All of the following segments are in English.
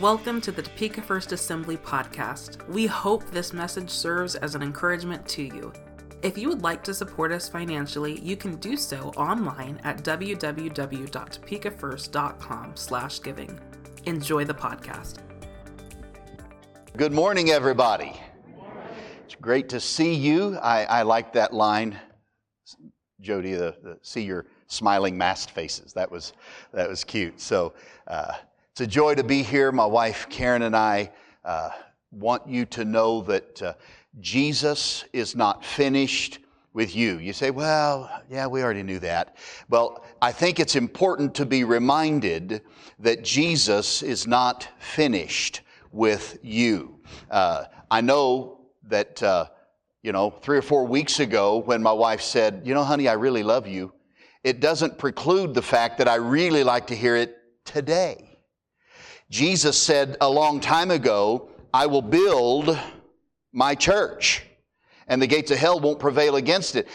Welcome to the Topeka First Assembly podcast. We hope this message serves as an encouragement to you. If you would like to support us financially, you can do so online at www.topekafirst.com/giving. Enjoy the podcast. Good morning, everybody. It's great to see you. I, I like that line, Jody. The, the, see your smiling masked faces. That was that was cute. So uh, it's a joy to be here. My wife Karen and I uh, want you to know that uh, Jesus is not finished with you. You say, well, yeah, we already knew that. Well, I think it's important to be reminded that Jesus is not finished with you. Uh, I know that, uh, you know, three or four weeks ago when my wife said, you know, honey, I really love you, it doesn't preclude the fact that I really like to hear it today. Jesus said a long time ago, I will build my church, and the gates of hell won't prevail against it.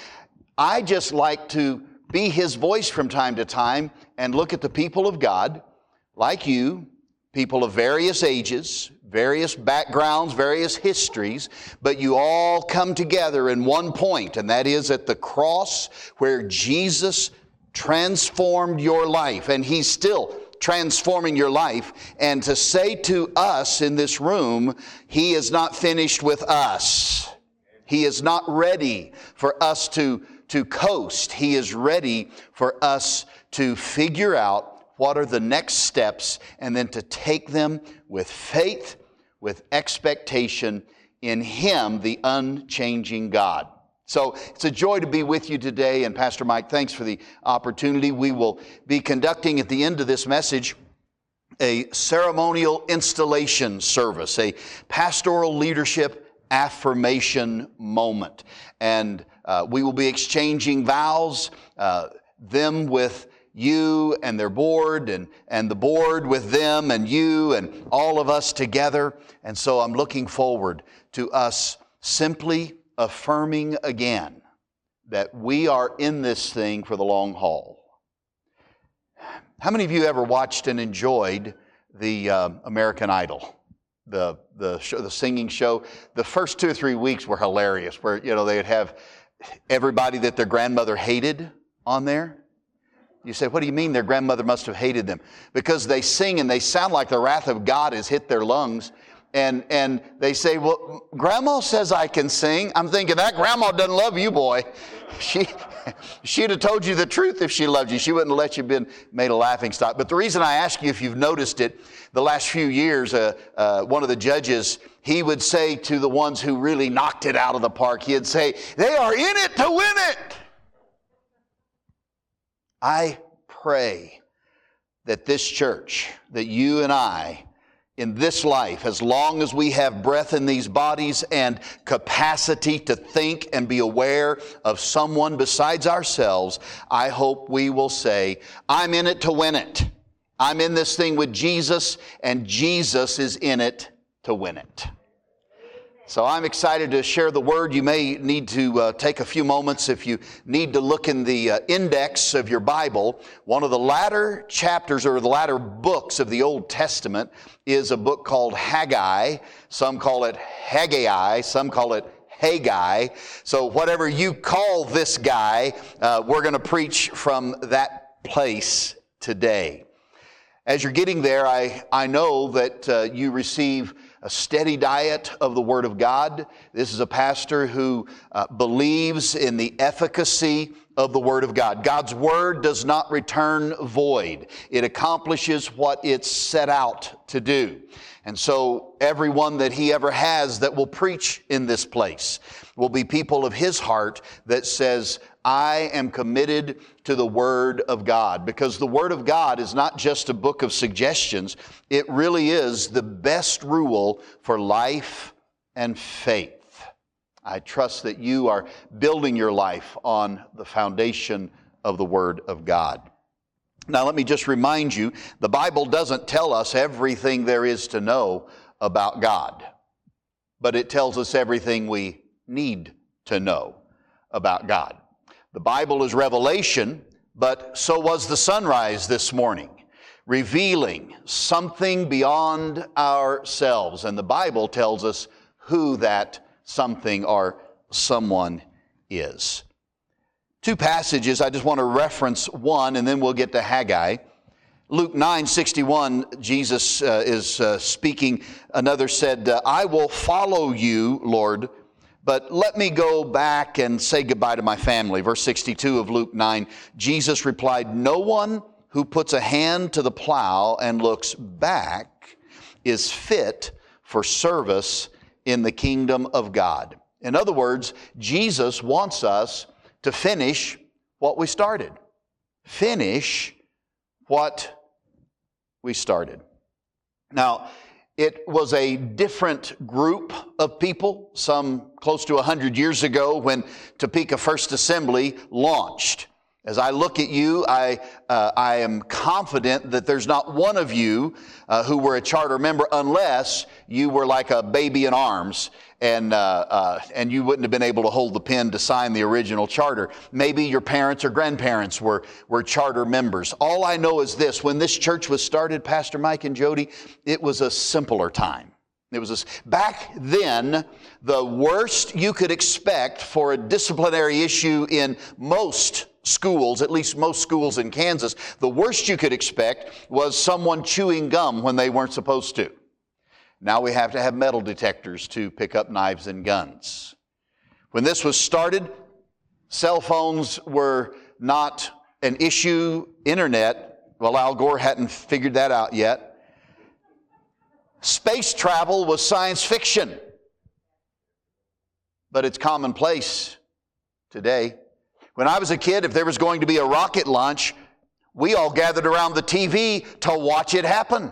I just like to be his voice from time to time and look at the people of God, like you, people of various ages, various backgrounds, various histories, but you all come together in one point, and that is at the cross where Jesus transformed your life, and he's still transforming your life, and to say to us in this room, He is not finished with us. He is not ready for us to, to coast. He is ready for us to figure out what are the next steps and then to take them with faith, with expectation in Him, the unchanging God. So it's a joy to be with you today. And Pastor Mike, thanks for the opportunity. We will be conducting at the end of this message a ceremonial installation service, a pastoral leadership affirmation moment. And uh, we will be exchanging vows, uh, them with you and their board, and, and the board with them and you, and all of us together. And so I'm looking forward to us simply affirming again that we are in this thing for the long haul. How many of you ever watched and enjoyed the uh, American Idol? The, the, show, the singing show. The first two or three weeks were hilarious, where you know they'd have everybody that their grandmother hated on there. You say, what do you mean their grandmother must have hated them? Because they sing and they sound like the wrath of God has hit their lungs and, and they say, Well, grandma says I can sing. I'm thinking, That grandma doesn't love you, boy. She, she'd have told you the truth if she loved you. She wouldn't have let you been made a laughing stock. But the reason I ask you if you've noticed it, the last few years, uh, uh, one of the judges, he would say to the ones who really knocked it out of the park, he'd say, They are in it to win it. I pray that this church, that you and I, in this life, as long as we have breath in these bodies and capacity to think and be aware of someone besides ourselves, I hope we will say, I'm in it to win it. I'm in this thing with Jesus, and Jesus is in it to win it. So I'm excited to share the word. You may need to uh, take a few moments if you need to look in the uh, index of your Bible. One of the latter chapters or the latter books of the Old Testament is a book called Haggai. Some call it Haggai, some call it Haggai. So whatever you call this guy, uh, we're going to preach from that place today. As you're getting there, I, I know that uh, you receive a steady diet of the Word of God. This is a pastor who uh, believes in the efficacy of the Word of God. God's Word does not return void, it accomplishes what it's set out to do. And so, everyone that he ever has that will preach in this place will be people of his heart that says, I am committed to the Word of God because the Word of God is not just a book of suggestions, it really is the best rule for life and faith. I trust that you are building your life on the foundation of the Word of God. Now, let me just remind you the Bible doesn't tell us everything there is to know about God, but it tells us everything we need to know about God. The Bible is revelation, but so was the sunrise this morning. revealing something beyond ourselves. And the Bible tells us who that something or someone is. Two passages, I just want to reference one and then we'll get to Haggai. Luke 9 61, Jesus uh, is uh, speaking. Another said, I will follow you, Lord, but let me go back and say goodbye to my family. Verse 62 of Luke 9, Jesus replied, No one who puts a hand to the plow and looks back is fit for service in the kingdom of God. In other words, Jesus wants us to finish what we started. Finish what we started. Now, it was a different group of people, some close to 100 years ago, when Topeka First Assembly launched. As I look at you, I, uh, I am confident that there's not one of you uh, who were a charter member unless you were like a baby in arms and, uh, uh, and you wouldn't have been able to hold the pen to sign the original charter. Maybe your parents or grandparents were, were charter members. All I know is this when this church was started, Pastor Mike and Jody, it was a simpler time. It was a, back then, the worst you could expect for a disciplinary issue in most schools, at least most schools in Kansas, the worst you could expect was someone chewing gum when they weren't supposed to. Now we have to have metal detectors to pick up knives and guns. When this was started, cell phones were not an issue. Internet, well, Al Gore hadn't figured that out yet. Space travel was science fiction, but it's commonplace today. When I was a kid, if there was going to be a rocket launch, we all gathered around the TV to watch it happen.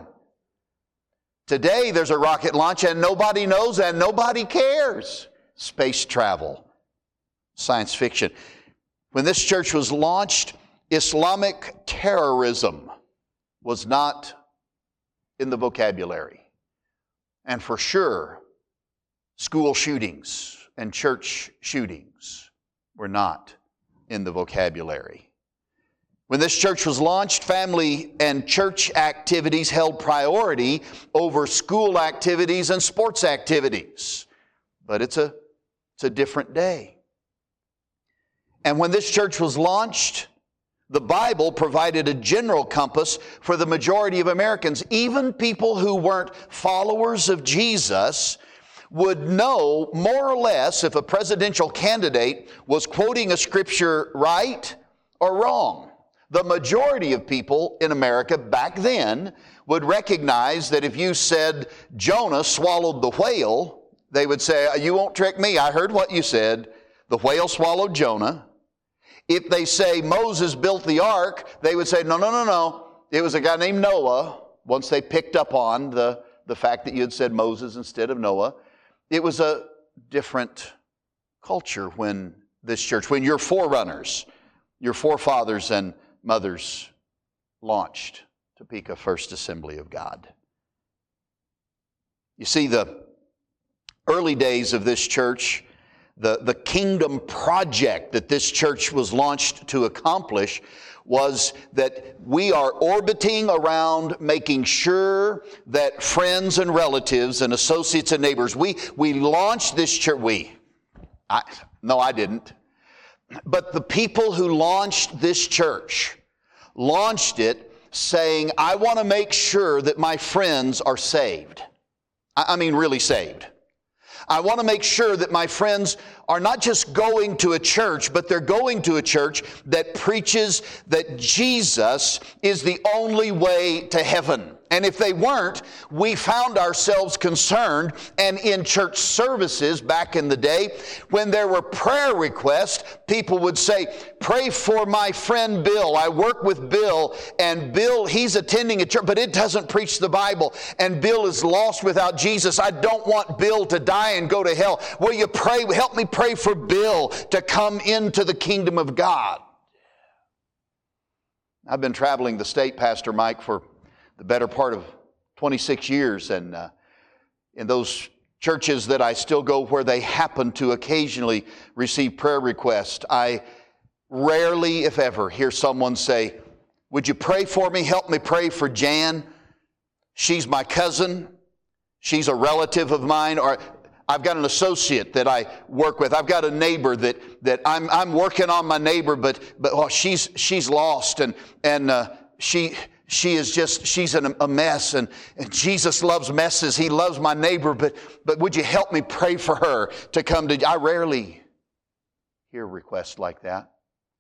Today, there's a rocket launch and nobody knows and nobody cares. Space travel, science fiction. When this church was launched, Islamic terrorism was not in the vocabulary. And for sure, school shootings and church shootings were not in the vocabulary. When this church was launched, family and church activities held priority over school activities and sports activities. But it's a, it's a different day. And when this church was launched, the Bible provided a general compass for the majority of Americans. Even people who weren't followers of Jesus would know more or less if a presidential candidate was quoting a scripture right or wrong. The majority of people in America back then would recognize that if you said Jonah swallowed the whale, they would say, You won't trick me. I heard what you said. The whale swallowed Jonah. If they say Moses built the ark, they would say, No, no, no, no. It was a guy named Noah. Once they picked up on the, the fact that you had said Moses instead of Noah, it was a different culture when this church, when your forerunners, your forefathers and mothers launched Topeka First Assembly of God. You see, the early days of this church, the, the kingdom project that this church was launched to accomplish was that we are orbiting around making sure that friends and relatives and associates and neighbors, we, we launched this church, we, I, no, I didn't. But the people who launched this church launched it saying, I want to make sure that my friends are saved. I mean, really saved. I want to make sure that my friends are not just going to a church, but they're going to a church that preaches that Jesus is the only way to heaven. And if they weren't, we found ourselves concerned. And in church services back in the day, when there were prayer requests, people would say, Pray for my friend Bill. I work with Bill, and Bill, he's attending a church, but it doesn't preach the Bible. And Bill is lost without Jesus. I don't want Bill to die and go to hell. Will you pray? Help me pray for Bill to come into the kingdom of God. I've been traveling the state, Pastor Mike, for the better part of 26 years, and uh, in those churches that I still go where they happen to occasionally receive prayer requests, I rarely, if ever, hear someone say, Would you pray for me? Help me pray for Jan. She's my cousin. She's a relative of mine. Or I've got an associate that I work with. I've got a neighbor that, that I'm, I'm working on my neighbor, but, but oh, she's, she's lost and, and uh, she, she is just, she's in a mess and, and Jesus loves messes. He loves my neighbor, but, but would you help me pray for her to come to, I rarely hear requests like that.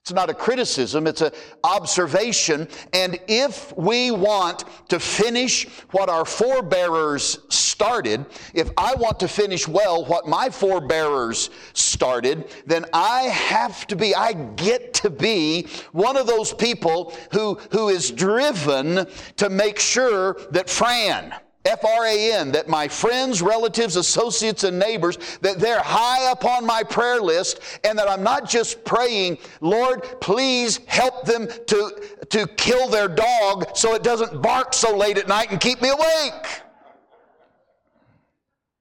It's not a criticism, it's an observation. And if we want to finish what our forebearers started, if I want to finish well what my forebearers started, then I have to be, I get to be one of those people who, who is driven to make sure that Fran, F R A N, that my friends, relatives, associates, and neighbors, that they're high up on my prayer list, and that I'm not just praying, Lord, please help them to, to kill their dog so it doesn't bark so late at night and keep me awake.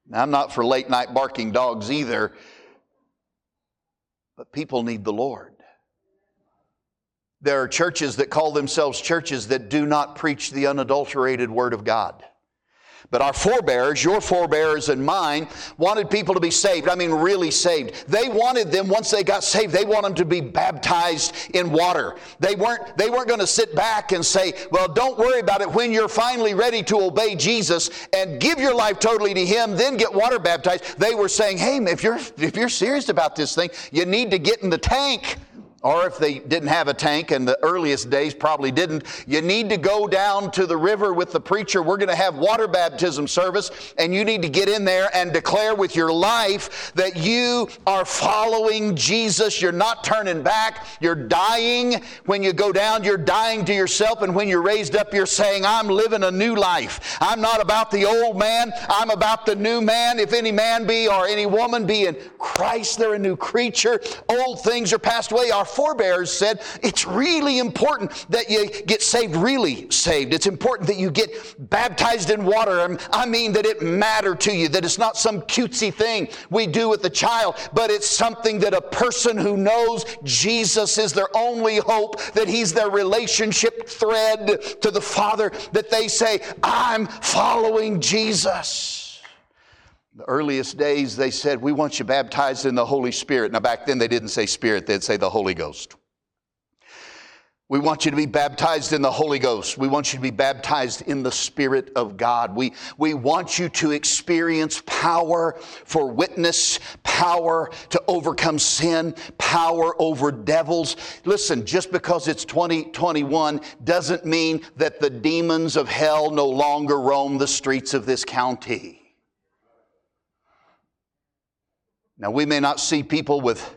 Now, I'm not for late night barking dogs either, but people need the Lord. There are churches that call themselves churches that do not preach the unadulterated Word of God. But our forebears, your forebears and mine, wanted people to be saved. I mean, really saved. They wanted them, once they got saved, they wanted them to be baptized in water. They weren't, they weren't going to sit back and say, well, don't worry about it. When you're finally ready to obey Jesus and give your life totally to Him, then get water baptized. They were saying, hey, if you're, if you're serious about this thing, you need to get in the tank or if they didn't have a tank and the earliest days probably didn't, you need to go down to the river with the preacher. We're going to have water baptism service, and you need to get in there and declare with your life that you are following Jesus. You're not turning back. You're dying. When you go down, you're dying to yourself, and when you're raised up, you're saying, I'm living a new life. I'm not about the old man, I'm about the new man. If any man be or any woman be in Christ, they're a new creature. Old things are passed away. Our forebears said it's really important that you get saved, really saved. It's important that you get baptized in water. Um, I mean that it matter to you, that it's not some cutesy thing we do with the child, but it's something that a person who knows Jesus is their only hope, that He's their relationship thread to the Father, that they say, I'm following Jesus. The earliest days, they said, We want you baptized in the Holy Spirit. Now, back then, they didn't say Spirit, they'd say the Holy Ghost. We want you to be baptized in the Holy Ghost. We want you to be baptized in the Spirit of God. We, we want you to experience power for witness, power to overcome sin, power over devils. Listen, just because it's 2021 doesn't mean that the demons of hell no longer roam the streets of this county. Now, we may not see people with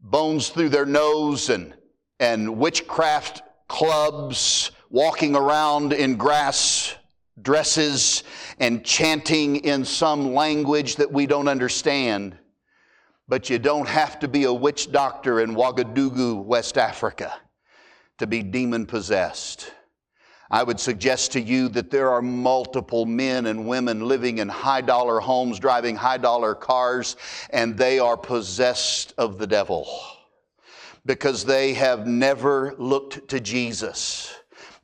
bones through their nose and, and witchcraft clubs walking around in grass dresses and chanting in some language that we don't understand. But you don't have to be a witch doctor in Ouagadougou, West Africa, to be demon possessed. I would suggest to you that there are multiple men and women living in high dollar homes, driving high dollar cars, and they are possessed of the devil because they have never looked to Jesus.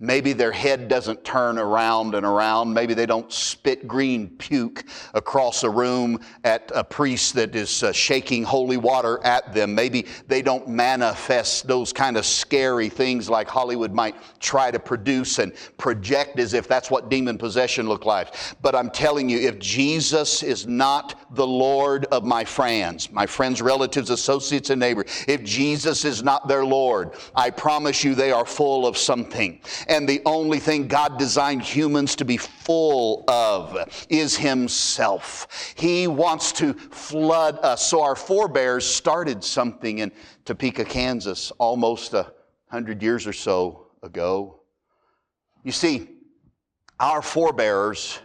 Maybe their head doesn't turn around and around. Maybe they don't spit green puke across a room at a priest that is uh, shaking holy water at them. Maybe they don't manifest those kind of scary things like Hollywood might try to produce and project as if that's what demon possession look like. But I'm telling you, if Jesus is not the Lord of my friends, my friends, relatives, associates, and neighbors, if Jesus is not their Lord, I promise you they are full of something and the only thing God designed humans to be full of is Himself. He wants to flood us. So our forebears started something in Topeka, Kansas, almost a hundred years or so ago. You see, our forebears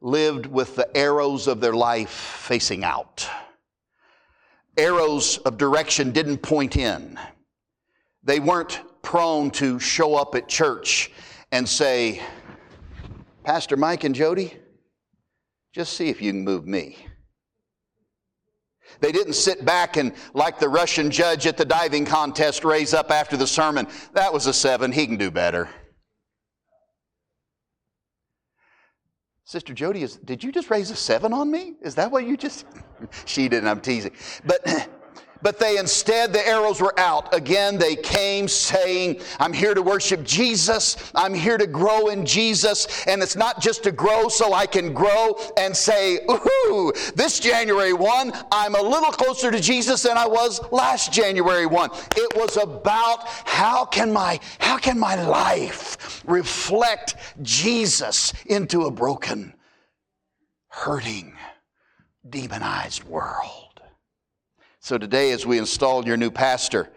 lived with the arrows of their life facing out. Arrows of direction didn't point in. They weren't prone to show up at church and say, Pastor Mike and Jody, just see if you can move me. They didn't sit back and, like the Russian judge at the diving contest, raise up after the sermon. That was a seven. He can do better. Sister Jody, is, did you just raise a seven on me? Is that what you just? she didn't. I'm teasing. But but they instead, the arrows were out. Again, they came saying, I'm here to worship Jesus. I'm here to grow in Jesus. And it's not just to grow so I can grow and say, ooh, this January 1, I'm a little closer to Jesus than I was last January 1. It was about how can my, how can my life reflect Jesus into a broken, hurting, demonized world. So today, as we install your new pastor,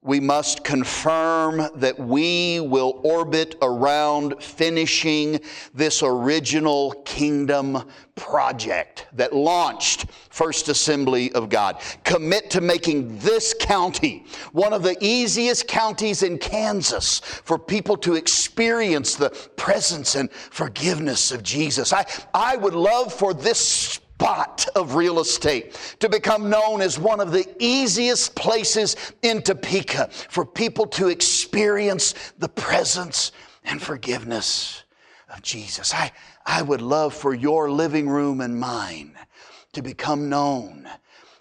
we must confirm that we will orbit around finishing this original kingdom project that launched First Assembly of God. Commit to making this county one of the easiest counties in Kansas for people to experience the presence and forgiveness of Jesus. I, I would love for this spot of real estate to become known as one of the easiest places in Topeka for people to experience the presence and forgiveness of Jesus. I, I would love for your living room and mine to become known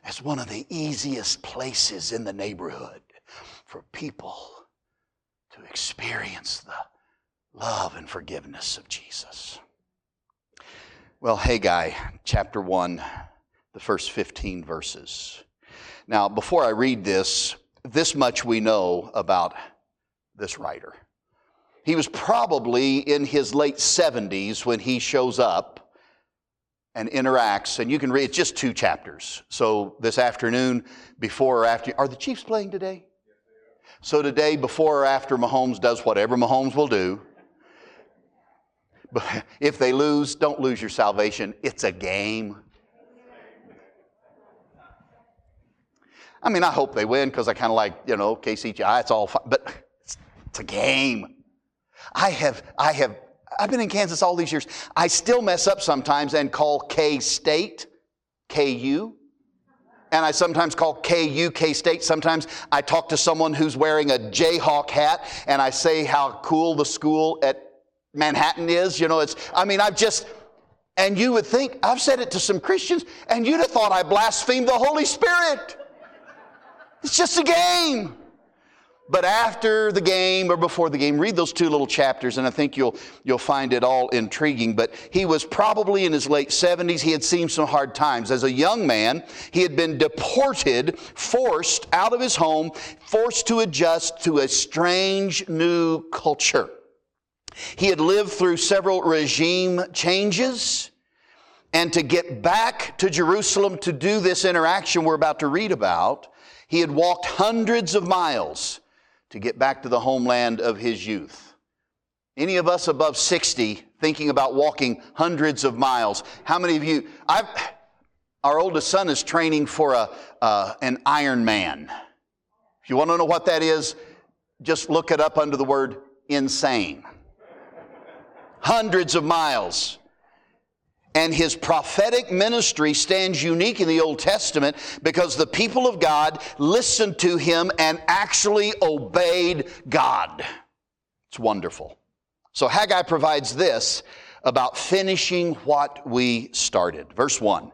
as one of the easiest places in the neighborhood for people to experience the love and forgiveness of Jesus. Well, Haggai chapter 1, the first 15 verses. Now, before I read this, this much we know about this writer. He was probably in his late 70s when he shows up and interacts, and you can read, it's just two chapters. So this afternoon, before or after, are the Chiefs playing today? So today, before or after Mahomes does whatever Mahomes will do, but if they lose, don't lose your salvation. It's a game. I mean, I hope they win because I kind of like, you know, KCGI, it's all fine, but it's, it's a game. I have, I have, I've been in Kansas all these years. I still mess up sometimes and call K State KU. And I sometimes call KU K State. Sometimes I talk to someone who's wearing a Jayhawk hat and I say how cool the school at Manhattan is. You know, it's, I mean, I've just, and you would think, I've said it to some Christians, and you'd have thought I blasphemed the Holy Spirit. It's just a game. But after the game or before the game, read those two little chapters, and I think you'll, you'll find it all intriguing. But he was probably in his late 70s. He had seen some hard times. As a young man, he had been deported, forced out of his home, forced to adjust to a strange new culture. He had lived through several regime changes. And to get back to Jerusalem to do this interaction we're about to read about, he had walked hundreds of miles to get back to the homeland of his youth. Any of us above 60 thinking about walking hundreds of miles? How many of you? I've, our oldest son is training for a, uh, an Ironman. If you want to know what that is, just look it up under the word insane hundreds of miles. And his prophetic ministry stands unique in the Old Testament because the people of God listened to him and actually obeyed God. It's wonderful. So Haggai provides this about finishing what we started. Verse 1.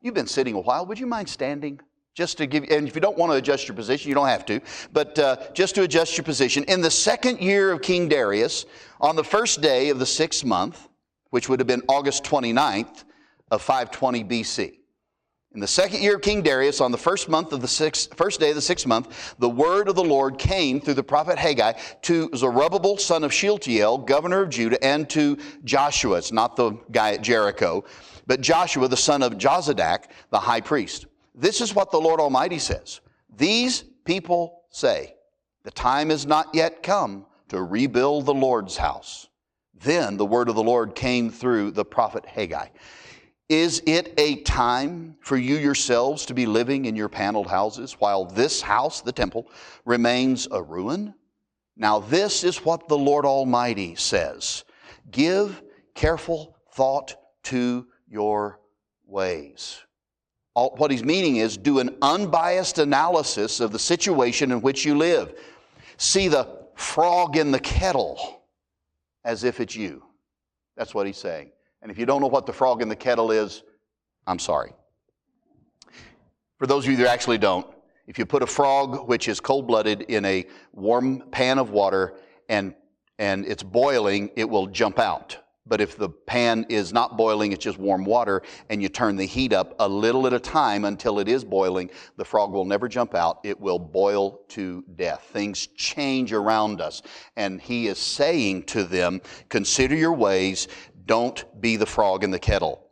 You've been sitting a while. Would you mind standing? Just to give and if you don't want to adjust your position, you don't have to, but uh, just to adjust your position. In the second year of King Darius, on the first day of the sixth month, which would have been August 29th of 520 BC, in the second year of King Darius, on the first month of the sixth, first day of the sixth month, the word of the Lord came through the prophet Haggai to Zerubbabel, son of Shealtiel, governor of Judah, and to Joshua. It's not the guy at Jericho, but Joshua, the son of Jozadak, the high priest. This is what the Lord Almighty says. These people say, the time is not yet come to rebuild the Lord's house. Then the word of the Lord came through the prophet Haggai. Is it a time for you yourselves to be living in your paneled houses while this house, the temple, remains a ruin? Now, this is what the Lord Almighty says Give careful thought to your ways. All, what he's meaning is do an unbiased analysis of the situation in which you live. See the frog in the kettle as if it's you. That's what he's saying. And if you don't know what the frog in the kettle is, I'm sorry. For those of you that actually don't, if you put a frog which is cold blooded in a warm pan of water and, and it's boiling, it will jump out. But if the pan is not boiling, it's just warm water, and you turn the heat up a little at a time until it is boiling, the frog will never jump out. It will boil to death. Things change around us. And he is saying to them, Consider your ways, don't be the frog in the kettle.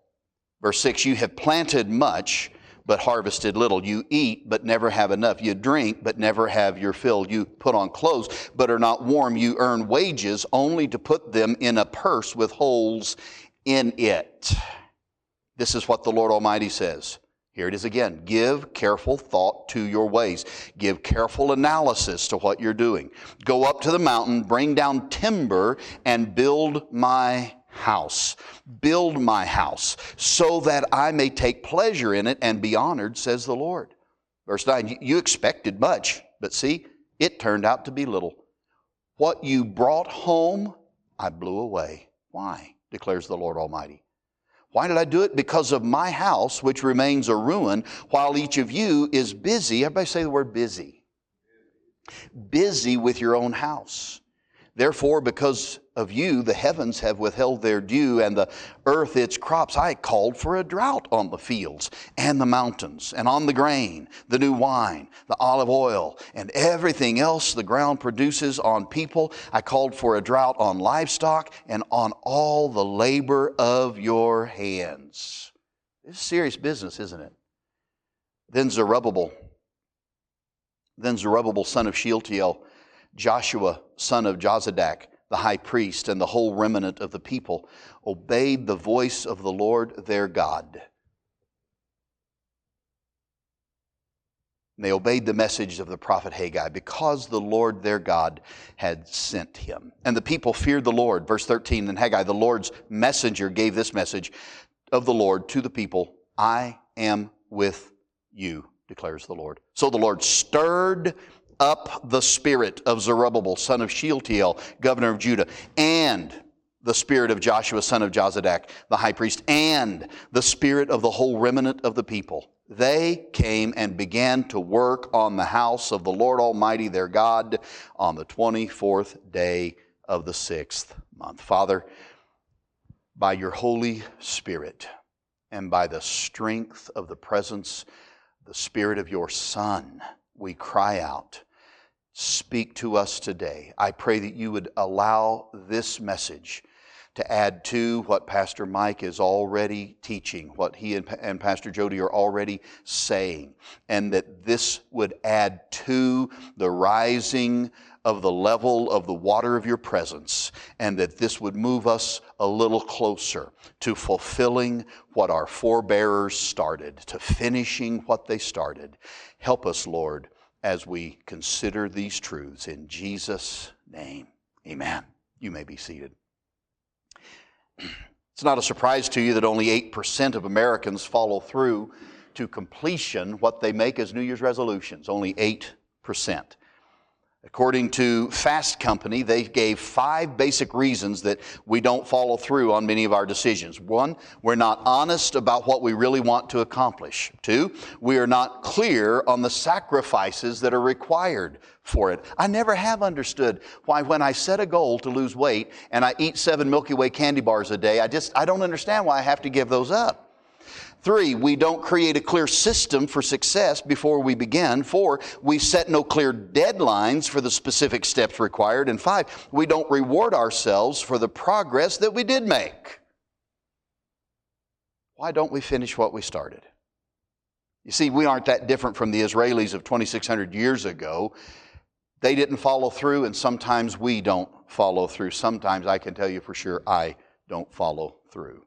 Verse 6 You have planted much but harvested little. You eat, but never have enough. You drink, but never have your fill. You put on clothes, but are not warm. You earn wages only to put them in a purse with holes in it. This is what the Lord Almighty says. Here it is again. Give careful thought to your ways. Give careful analysis to what you're doing. Go up to the mountain, bring down timber, and build my house. Build my house so that I may take pleasure in it and be honored, says the Lord. Verse 9, you expected much, but see, it turned out to be little. What you brought home, I blew away. Why? declares the Lord Almighty. Why did I do it? Because of my house, which remains a ruin, while each of you is busy. Everybody say the word busy. Busy with your own house. Therefore, because of you, the heavens have withheld their dew, and the earth its crops. I called for a drought on the fields and the mountains, and on the grain, the new wine, the olive oil, and everything else the ground produces on people. I called for a drought on livestock and on all the labor of your hands. This is serious business, isn't it? Then Zerubbabel, then Zerubbabel, son of Shealtiel, Joshua, son of Jozadak, the high priest, and the whole remnant of the people obeyed the voice of the Lord their God. And they obeyed the message of the prophet Haggai because the Lord their God had sent him. And the people feared the Lord. Verse 13, and Haggai, the Lord's messenger, gave this message of the Lord to the people I am with you, declares the Lord. So the Lord stirred up the spirit of Zerubbabel, son of Shealtiel, governor of Judah, and the spirit of Joshua, son of Jozadak, the high priest, and the spirit of the whole remnant of the people. They came and began to work on the house of the Lord Almighty their God on the 24th day of the sixth month. Father, by your Holy Spirit and by the strength of the presence, the Spirit of your Son, we cry out, Speak to us today. I pray that you would allow this message to add to what Pastor Mike is already teaching, what he and, and, Pastor Jody are already saying, and that this would add to the rising of the level of the water of your presence, and that this would move us a little closer to fulfilling what our forebearers started, to finishing what they started. Help us, Lord, as we consider these truths. In Jesus' name, amen. You may be seated. It's not a surprise to you that only 8% of Americans follow through to completion what they make as New Year's resolutions. Only 8%. According to Fast Company, they gave five basic reasons that we don't follow through on many of our decisions. One, we're not honest about what we really want to accomplish. Two, we are not clear on the sacrifices that are required for it. I never have understood why when I set a goal to lose weight and I eat seven Milky Way candy bars a day, I just, I don't understand why I have to give those up. Three, we don't create a clear system for success before we begin. Four, we set no clear deadlines for the specific steps required. And five, we don't reward ourselves for the progress that we did make. Why don't we finish what we started? You see, we aren't that different from the Israelis of 2,600 years ago. They didn't follow through, and sometimes we don't follow through. Sometimes I can tell you for sure I don't follow through.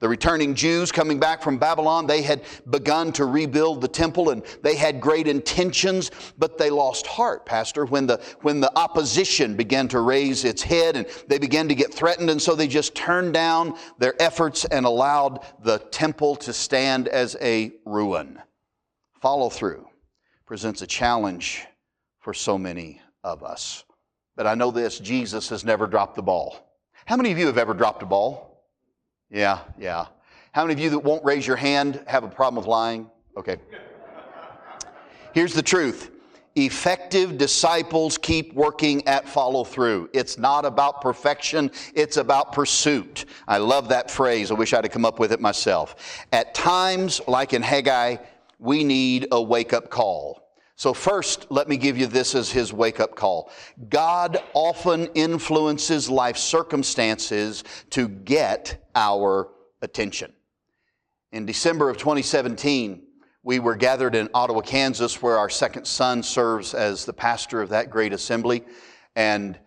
The returning Jews coming back from Babylon, they had begun to rebuild the temple and they had great intentions, but they lost heart, Pastor, when the, when the opposition began to raise its head and they began to get threatened. And so they just turned down their efforts and allowed the temple to stand as a ruin. Follow through presents a challenge for so many of us. But I know this Jesus has never dropped the ball. How many of you have ever dropped a ball? Yeah, yeah. How many of you that won't raise your hand have a problem with lying? Okay. Here's the truth effective disciples keep working at follow through. It's not about perfection, it's about pursuit. I love that phrase. I wish I'd have come up with it myself. At times, like in Haggai, we need a wake up call. So, first, let me give you this as his wake up call. God often influences life circumstances to get our attention. In December of 2017, we were gathered in Ottawa, Kansas, where our second son serves as the pastor of that great assembly. And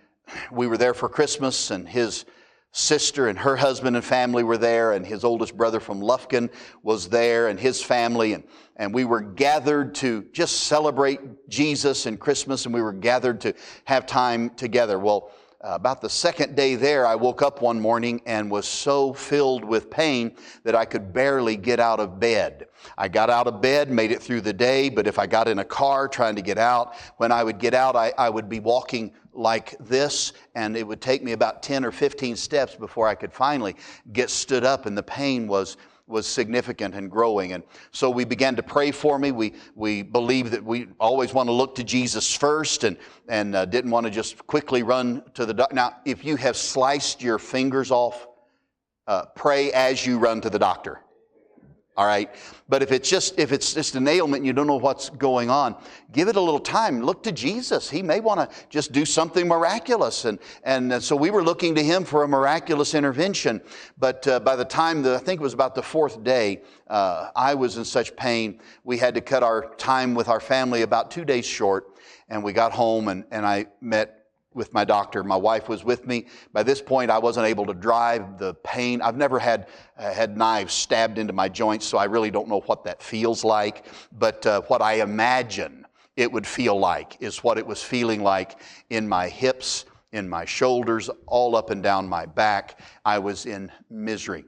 we were there for Christmas, and his sister and her husband and family were there, and his oldest brother from Lufkin was there, and his family. And, and we were gathered to just celebrate Jesus and Christmas, and we were gathered to have time together. Well, Uh, about the second day there, I woke up one morning and was so filled with pain that I could barely get out of bed. I got out of bed, made it through the day, but if I got in a car trying to get out, when I would get out, I, I would be walking like this, and it would take me about 10 or 15 steps before I could finally get stood up, and the pain was was significant and growing. And so we began to pray for me. We, we believed that we always want to look to Jesus first and, and uh, didn't want to just quickly run to the doctor. Now, if you have sliced your fingers off, uh, pray as you run to the doctor all right? But if it's just if it's just an ailment and you don't know what's going on give it a little time. Look to jesus. He may want to just do something miraculous. And and so we were looking to him for a miraculous intervention. But uh, by the time i think it was about the fourth day uh, i was in such pain we had to cut our time with our family about two days short. And we got home and, and i met with my doctor. My wife was with me. By this point, I wasn't able to drive. The pain, I've never had, uh, had knives stabbed into my joints, so I really don't know what that feels like. But uh, what I imagine it would feel like is what it was feeling like in my hips, in my shoulders, all up and down my back. I was in misery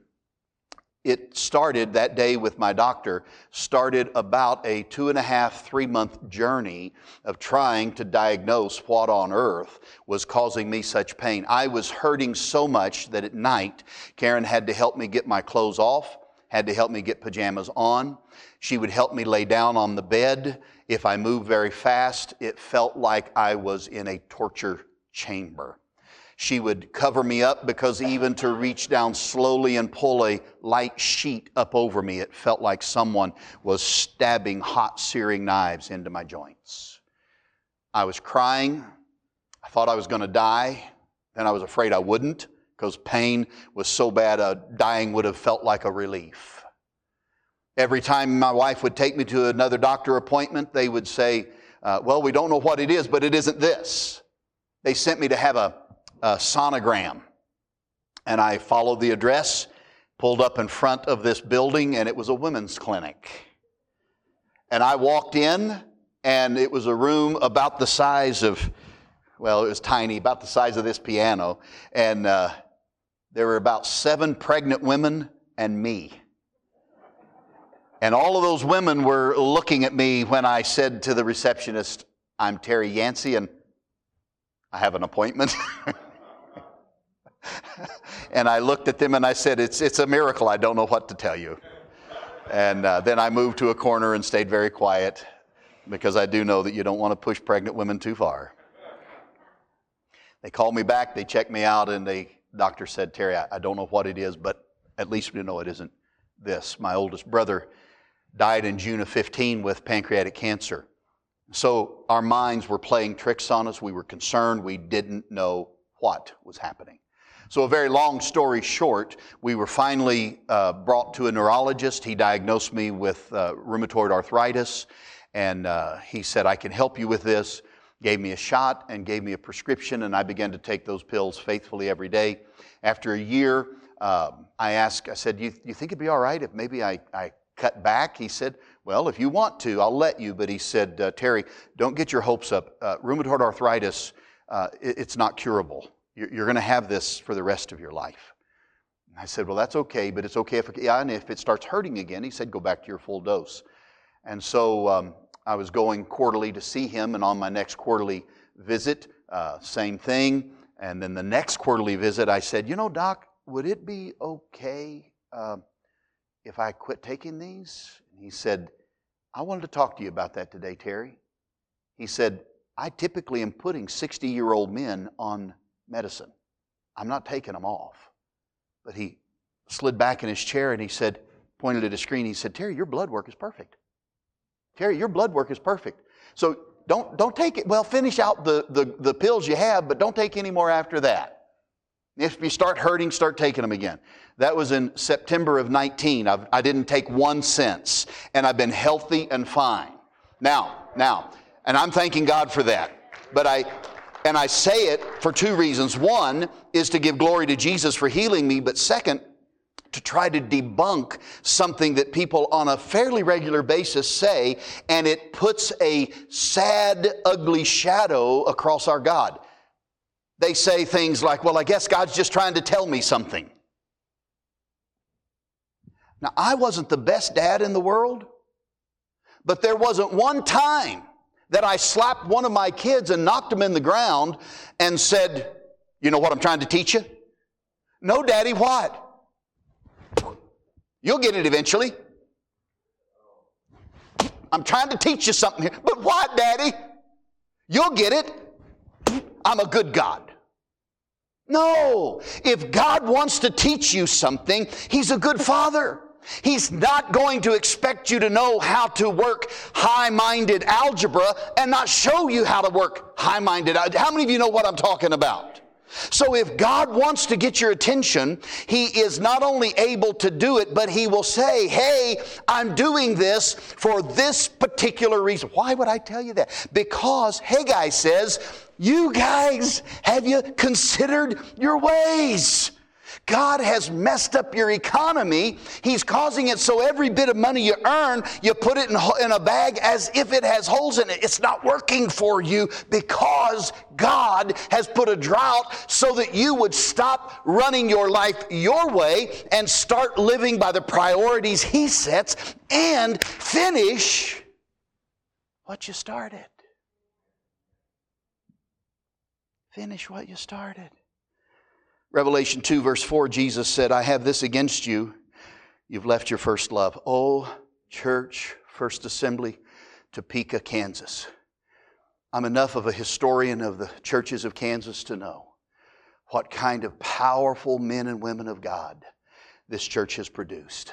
it started that day with my doctor, started about a two and a half, three month journey of trying to diagnose what on earth was causing me such pain. I was hurting so much that at night, Karen had to help me get my clothes off, had to help me get pajamas on. She would help me lay down on the bed. If I moved very fast, it felt like I was in a torture chamber. She would cover me up because even to reach down slowly and pull a light sheet up over me, it felt like someone was stabbing hot, searing knives into my joints. I was crying. I thought I was going to die. Then I was afraid I wouldn't because pain was so bad, uh, dying would have felt like a relief. Every time my wife would take me to another doctor appointment, they would say, uh, Well, we don't know what it is, but it isn't this. They sent me to have a a sonogram. And I followed the address, pulled up in front of this building, and it was a women's clinic. And I walked in, and it was a room about the size of, well, it was tiny, about the size of this piano. And uh, there were about seven pregnant women and me. And all of those women were looking at me when I said to the receptionist, I'm Terry Yancey, and I have an appointment. and I looked at them and I said, it's, it's a miracle. I don't know what to tell you. And uh, then I moved to a corner and stayed very quiet because I do know that you don't want to push pregnant women too far. They called me back, they checked me out, and the doctor said, Terry, I, I don't know what it is, but at least we know it isn't this. My oldest brother died in June of 15 with pancreatic cancer. So our minds were playing tricks on us. We were concerned. We didn't know what was happening. So, a very long story short, we were finally uh, brought to a neurologist. He diagnosed me with uh, rheumatoid arthritis, and uh, he said, I can help you with this. Gave me a shot and gave me a prescription, and I began to take those pills faithfully every day. After a year, um, I asked, I said, you, you think it'd be all right if maybe I, I cut back? He said, Well, if you want to, I'll let you. But he said, uh, Terry, don't get your hopes up. Uh, rheumatoid arthritis, uh, it, it's not curable. You're, going to have this for the rest of your life. And I said, Well, that's okay, but it's okay if, yeah, and if it starts hurting again, he said, Go back to your full dose. And so um, I was going quarterly to see him, and on my next quarterly visit, uh, same thing. And then the next quarterly visit, I said, You know, Doc, would it be okay uh, if I quit taking these? And he said, I wanted to talk to you about that today, Terry. He said, I typically am putting 60 year old men on medicine. I'm not taking them off. But he slid back in his chair and he said, pointed at his screen, he said, Terry, your blood work is perfect. Terry, your blood work is perfect. So don't, don't take it. Well, finish out the, the, the pills you have, but don't take any more after that. If you start hurting, start taking them again. That was in September of 19. I've, I did not take one since, and I've been healthy and fine. Now, now, and I'm thanking God for that. But I, and I say it for two reasons. One is to give glory to Jesus for healing me, but second, to try to debunk something that people on a fairly regular basis say, and it puts a sad, ugly shadow across our God. They say things like, Well, I guess God's just trying to tell me something. Now, I wasn't the best dad in the world, but there wasn't one time that I slapped one of my kids and knocked him in the ground and said, You know what I'm trying to teach you? No, Daddy, what? You'll get it eventually. I'm trying to teach you something here. But what, Daddy? You'll get it. I'm a good God. No. If God wants to teach you something, He's a good Father. He's not going to expect you to know how to work high minded algebra and not show you how to work high minded. How many of you know what I'm talking about? So if God wants to get your attention, He is not only able to do it, but He will say, Hey, I'm doing this for this particular reason. Why would I tell you that? Because Haggai says, You guys, have you considered your ways? God has messed up your economy. He's causing it so every bit of money you earn, you put it in, in a bag as if it has holes in it. It's not working for you because God has put a drought so that you would stop running your life your way and start living by the priorities He sets and finish what you started. Finish what you started. Revelation 2, verse 4, Jesus said, I have this against you. You've left your first love. Oh, church, First Assembly, Topeka, Kansas. I'm enough of a historian of the churches of Kansas to know what kind of powerful men and women of God this church has produced.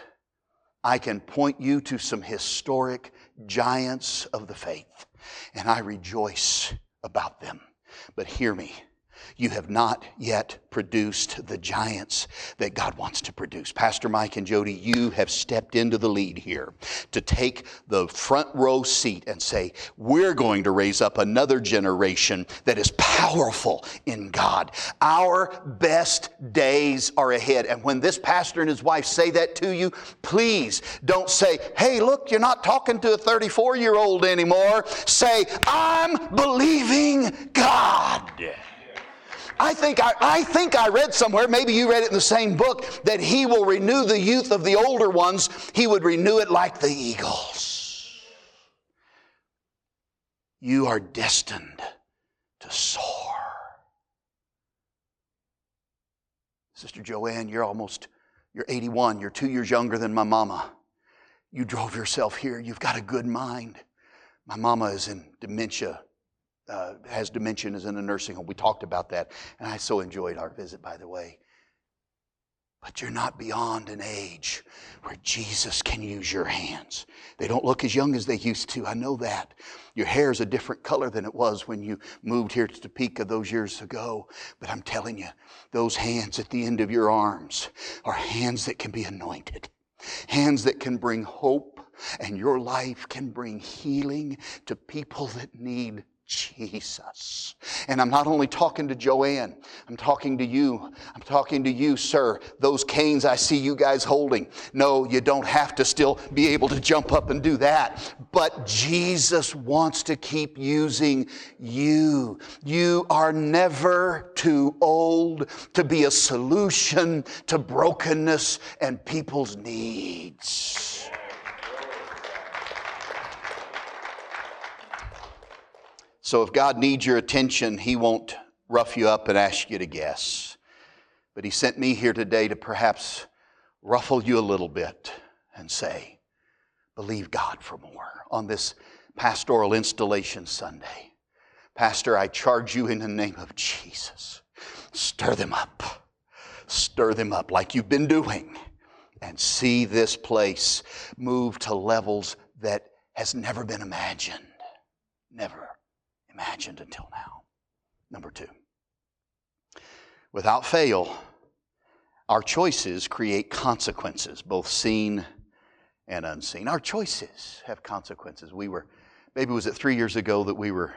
I can point you to some historic giants of the faith, and I rejoice about them. But hear me. You have not yet produced the giants that God wants to produce. Pastor Mike and Jody, you have stepped into the lead here to take the front row seat and say, We're going to raise up another generation that is powerful in God. Our best days are ahead. And when this pastor and his wife say that to you, please don't say, Hey, look, you're not talking to a 34 year old anymore. Say, I'm believing God. I think I, I think I read somewhere, maybe you read it in the same book, that he will renew the youth of the older ones. He would renew it like the eagles. You are destined to soar. Sister Joanne, you're almost, you're 81. You're two years younger than my mama. You drove yourself here. You've got a good mind. My mama is in dementia uh, has dementia is in a nursing home. We talked about that, and I so enjoyed our visit, by the way. But you're not beyond an age where Jesus can use your hands. They don't look as young as they used to. I know that. Your hair is a different color than it was when you moved here to Topeka those years ago. But I'm telling you, those hands at the end of your arms are hands that can be anointed, hands that can bring hope, and your life can bring healing to people that need Jesus. And I'm not only talking to Joanne, I'm talking to you. I'm talking to you, sir. Those canes I see you guys holding. No, you don't have to still be able to jump up and do that. But Jesus wants to keep using you. You are never too old to be a solution to brokenness and people's needs. So if God needs your attention, He won't rough you up and ask you to guess. But He sent me here today to perhaps ruffle you a little bit and say, believe God for more on this pastoral installation Sunday. Pastor, I charge you in the name of Jesus. Stir them up. Stir them up like you've been doing and see this place move to levels that has never been imagined. Never imagined until now. Number two, without fail, our choices create consequences, both seen and unseen. Our choices have consequences. We were, maybe was it three years ago that we were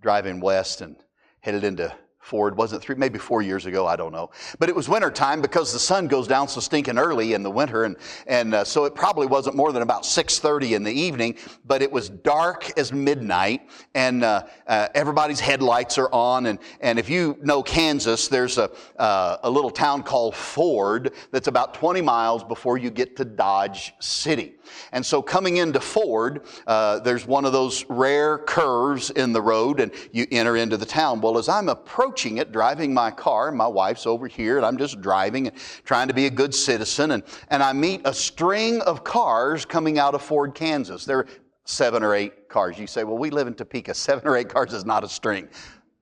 driving west and headed into Ford. Wasn't three, maybe four years ago. I don't know. But it was winter time because the sun goes down so stinking early in the winter, and and uh, so it probably wasn't more than about six thirty in the evening. But it was dark as midnight, and uh, uh, everybody's headlights are on. And and if you know Kansas, there's a uh, a little town called Ford that's about twenty miles before you get to Dodge City. And so coming into Ford, uh, there's one of those rare curves in the road and you enter into the town. Well, as I'm approaching it, driving my car, my wife's over here and I'm just driving and trying to be a good citizen and, and I meet a string of cars coming out of Ford, Kansas. There are seven or eight cars. You say, well, we live in Topeka. Seven or eight cars is not a string.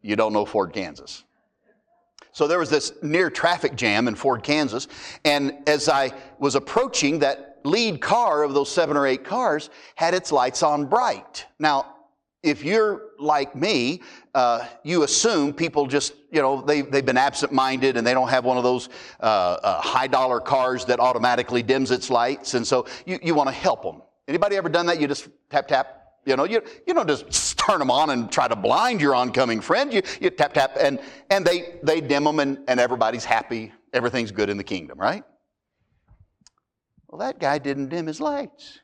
You don't know Ford, Kansas. So there was this near traffic jam in Ford, Kansas. And as I was approaching that lead car of those seven or eight cars had its lights on bright. Now, if you're like me, uh, you assume people just, you know, they, they've been absent minded and they don't have one of those uh, uh, high dollar cars that automatically dims its lights. And so you, you want to help them. Anybody ever done that? You just tap, tap. You know, you, you don't just turn them on and try to blind your oncoming friend. You, you tap, tap, and, and they, they dim them and, and everybody's happy. Everything's good in the kingdom, right? Well, that guy didn't dim his lights.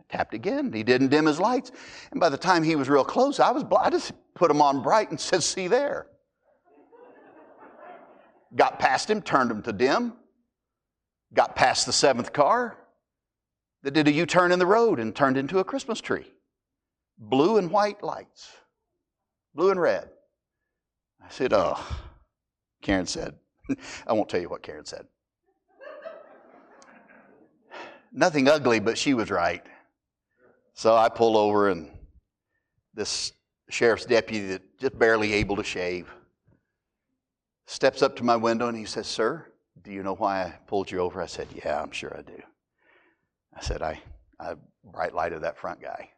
I tapped again. He didn't dim his lights. And by the time he was real close, I was I just put him on bright and said, "See there." Got past him, turned him to dim. Got past the seventh car that did a U-turn in the road and turned into a Christmas tree. Blue and white lights. Blue and red. I said, "Oh." Karen said, I won't tell you what Karen said nothing ugly, but she was right. So I pull over, and this sheriff's deputy that just barely able to shave steps up to my window and he says, Sir, do you know why I pulled you over? I said, Yeah, I'm sure I do. I said, I, I bright lighted that front guy.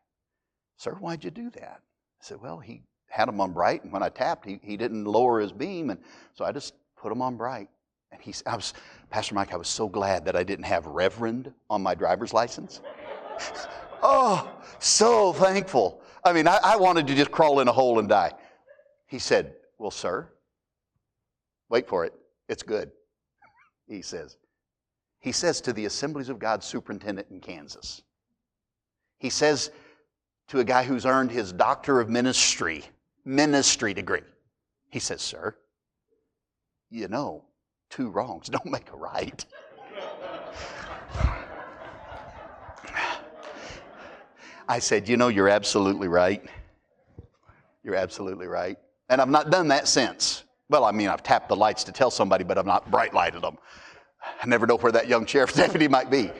Sir, why'd you do that? I said, Well, he had him on bright, and when I tapped, he, he didn't lower his beam, and so I just put him on bright. And he, I was, Pastor Mike, I was so glad that I didn't have Reverend on my driver's license. oh, so thankful. I mean, I, I wanted to just crawl in a hole and die. He said, Well, sir, wait for it. It's good. He says. He says to the Assemblies of God superintendent in Kansas. He says to a guy who's earned his doctor of ministry, ministry degree. He says, Sir, you know, two wrongs don't make a right. I said, You know, you're absolutely right. You're absolutely right. And I've not done that since. Well, I mean, I've tapped the lights to tell somebody, but I've not bright lighted them. I never know where that young sheriff's deputy might be.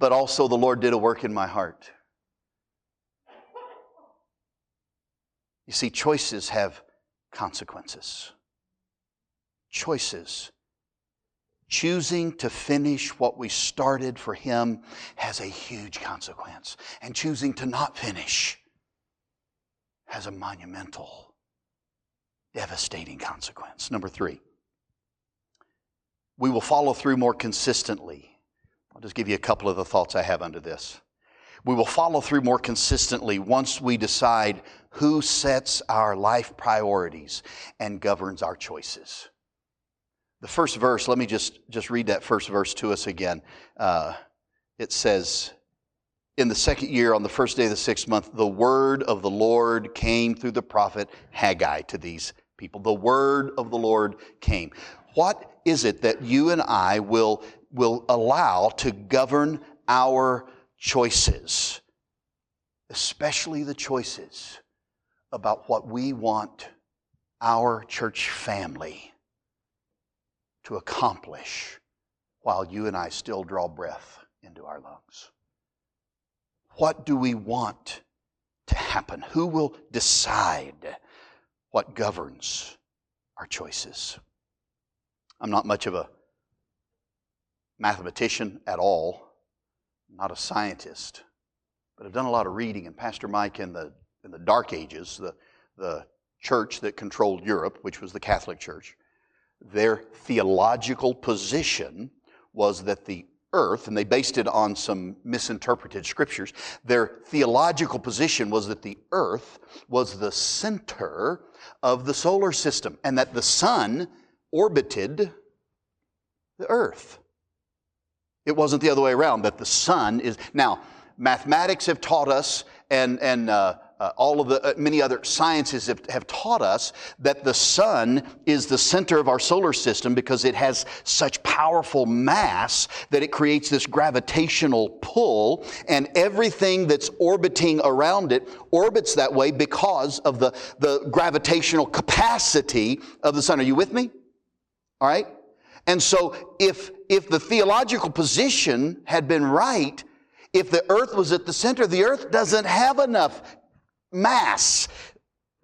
But also, the Lord did a work in my heart. You see, choices have consequences choices. Choosing to finish what we started for Him has a huge consequence, and choosing to not finish has a monumental, devastating consequence. Number three, we will follow through more consistently. I'll just give you a couple of the thoughts I have under this. We will follow through more consistently once we decide who sets our life priorities and governs our choices. The first verse, let me just, just read that first verse to us again. Uh, it says, In the second year, on the first day of the sixth month, the word of the Lord came through the prophet Haggai to these people. The word of the Lord came. What is it that you and I will, will allow to govern our choices? Especially the choices about what we want our church family to accomplish while you and I still draw breath into our lungs. What do we want to happen? Who will decide what governs our choices? I'm not much of a mathematician at all, not a scientist, but I've done a lot of reading. And Pastor Mike, in the, in the Dark Ages, the, the church that controlled Europe, which was the Catholic Church, their theological position was that the earth, and they based it on some misinterpreted scriptures, their theological position was that the earth was the center of the solar system and that the sun orbited the earth. It wasn't the other way around, that the sun is. Now, mathematics have taught us, and, and uh, uh, all of the uh, many other sciences have, have taught us that the sun is the center of our solar system because it has such powerful mass that it creates this gravitational pull, and everything that's orbiting around it orbits that way because of the, the gravitational capacity of the sun. Are you with me? All right? And so if, if the theological position had been right, if the earth was at the center, the earth doesn't have enough mass,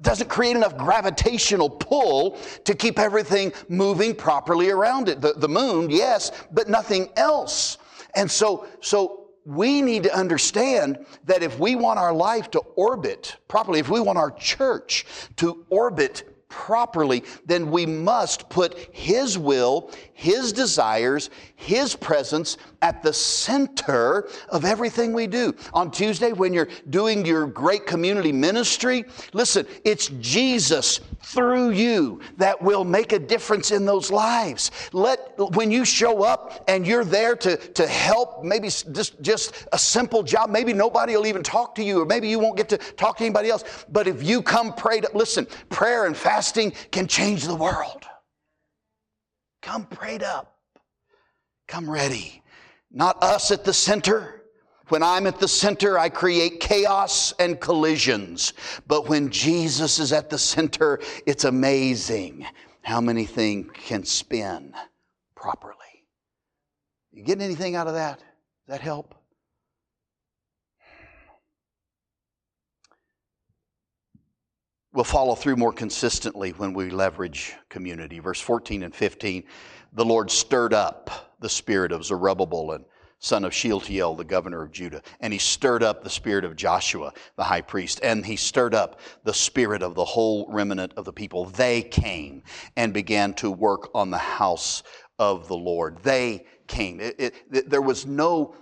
doesn't create enough gravitational pull to keep everything moving properly around it. The, the moon, yes, but nothing else. And so, so we need to understand that if we want our life to orbit properly, if we want our church to orbit properly, then we must put His will, His desires, His presence at the center of everything we do. On Tuesday, when you're doing your great community ministry, listen, it's Jesus through you that will make a difference in those lives. Let, when you show up and you're there to, to help, maybe just, just a simple job, maybe nobody will even talk to you, or maybe you won't get to talk to anybody else. But if you come pray, to, listen, prayer and fasting can change the world. Come prayed up. Come ready. Not us at the center. When I'm at the center, I create chaos and collisions. But when Jesus is at the center, it's amazing how many things can spin properly. You getting anything out of that? Does that help? We'll follow through more consistently when we leverage community. Verse 14 and 15 the Lord stirred up the spirit of Zerubbabel and son of Shealtiel, the governor of Judah. And he stirred up the spirit of Joshua, the high priest. And he stirred up the spirit of the whole remnant of the people. They came and began to work on the house of the Lord. They came. It, it, there was no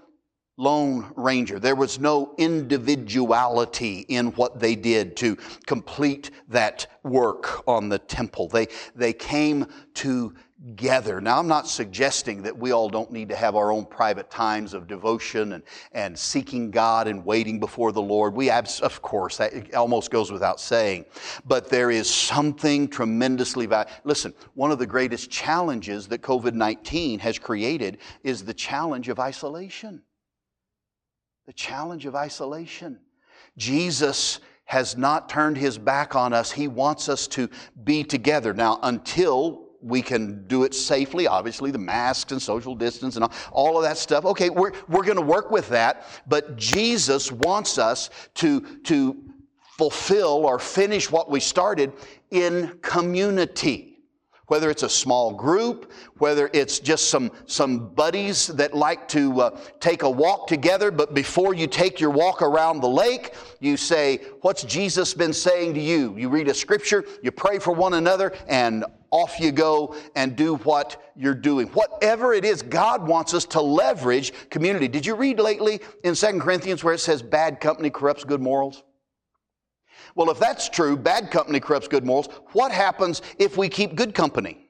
lone ranger. There was no individuality in what they did to complete that work on the temple. They, they came together. Now, I'm not suggesting that we all don't need to have our own private times of devotion and, and seeking God and waiting before the Lord. We, abs- of course, that almost goes without saying. But there is something tremendously valuable. Listen, one of the greatest challenges that COVID 19 has created is the challenge of isolation the challenge of isolation. Jesus has not turned his back on us. He wants us to be together. Now, until we can do it safely, obviously, the masks and social distance and all, of that stuff. Okay, we're, we're going to work with that, but Jesus wants us to, to fulfill or finish what we started in community. Whether it's a small group, whether it's just some, some buddies that like to uh, take a walk together, but before you take your walk around the lake, you say, What's Jesus been saying to you? You read a scripture, you pray for one another, and off you go and do what you're doing. Whatever it is, God wants us to leverage community. Did you read lately in 2 Corinthians where it says, Bad company corrupts good morals? Well, if that's true, bad company corrupts good morals, what happens if we keep good company?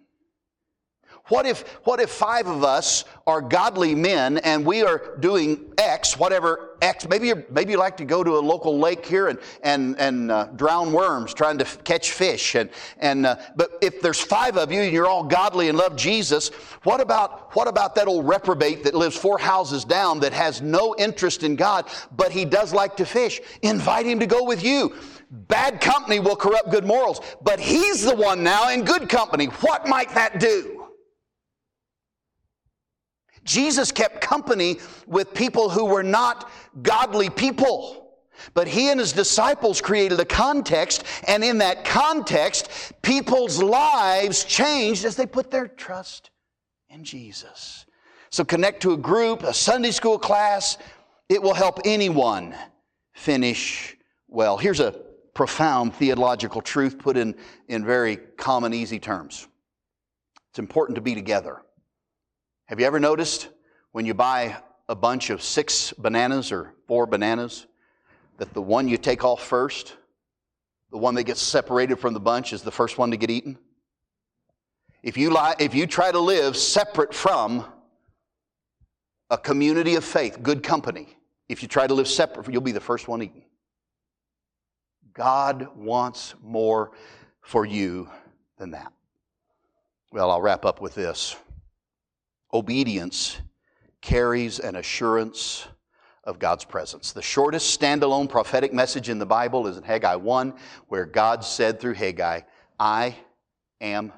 What if, what if five of us are godly men and we are doing X, whatever X, maybe, you maybe you like to go to a local lake here and, and, and uh, drown worms trying to f- catch fish. And, and, uh, but if there's five of you and you're all godly and love Jesus, what about, what about that old reprobate that lives four houses down that has no interest in God, but he does like to fish? Invite him to go with you. Bad company will corrupt good morals, but he's the one now in good company. What might that do? Jesus kept company with people who were not godly people. But he and his disciples created a context, and in that context, people's lives changed as they put their trust in Jesus. So connect to a group, a Sunday school class, it will help anyone finish well. Here's a profound theological truth put in, in very common, easy terms. It's important to be together. Have you ever noticed when you buy a bunch of six bananas or four bananas that the one you take off first, the one that gets separated from the bunch, is the first one to get eaten? If you, lie, if you try to live separate from a community of faith, good company, if you try to live separate, you'll be the first one eaten. God wants more for you than that. Well, I'll wrap up with this. Obedience carries an assurance of God's presence. The shortest standalone prophetic message in the Bible is in Haggai 1, where God said through Haggai, I am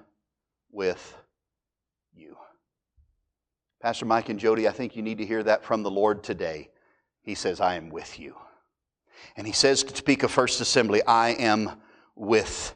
with you. Pastor Mike and Jody, I think you need to hear that from the Lord today. He says, I am with you. And he says to Topeka First Assembly, I am with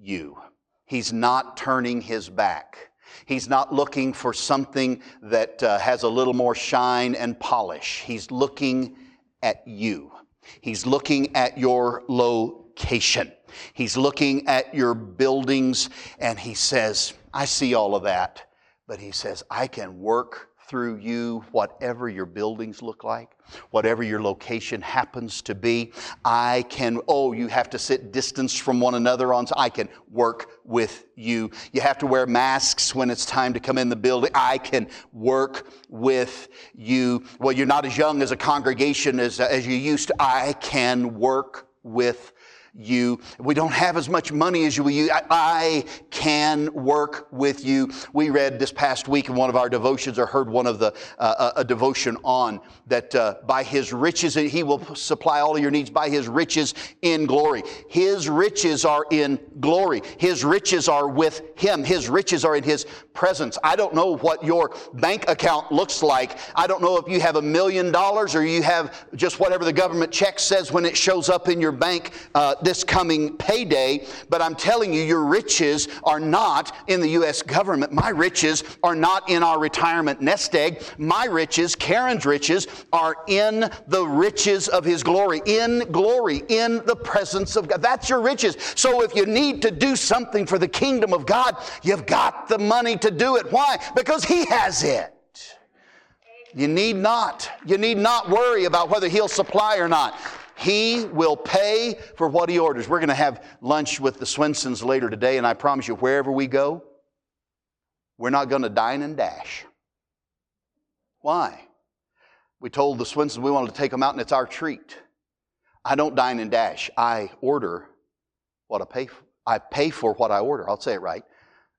you. He's not turning his back. He's not looking for something that uh, has a little more shine and polish. He's looking at you. He's looking at your location. He's looking at your buildings and he says, I see all of that. But he says, I can work through you whatever your buildings look like, whatever your location happens to be. I can, oh, you have to sit distance from one another on, I can work with you. You have to wear masks when it's time to come in the building. I can work with you. Well, you're not as young as a congregation as, as you used to. I can work with you. We don't have as much money as you. I, I can work with you. We read this past week in one of our devotions, or heard one of the uh, a devotion on that uh, by His riches He will supply all of your needs by His riches in glory. His riches are in glory. His riches are with Him. His riches are in His presence. I don't know what your bank account looks like. I don't know if you have a million dollars or you have just whatever the government check says when it shows up in your bank. Uh, this coming payday, but I'm telling you, your riches are not in the U.S. government. My riches are not in our retirement nest egg. My riches, Karen's riches, are in the riches of His glory, in glory, in the presence of God. That's your riches. So if you need to do something for the kingdom of God, you've got the money to do it. Why? Because He has it. You need not. You need not worry about whether He'll supply or not. He will pay for what He orders. We're going to have lunch with the Swensons later today, and I promise you, wherever we go, we're not going to dine and dash. Why? We told the Swensons we wanted to take them out, and it's our treat. I don't dine and dash. I order what I pay for. I pay for what I order. I'll say it right.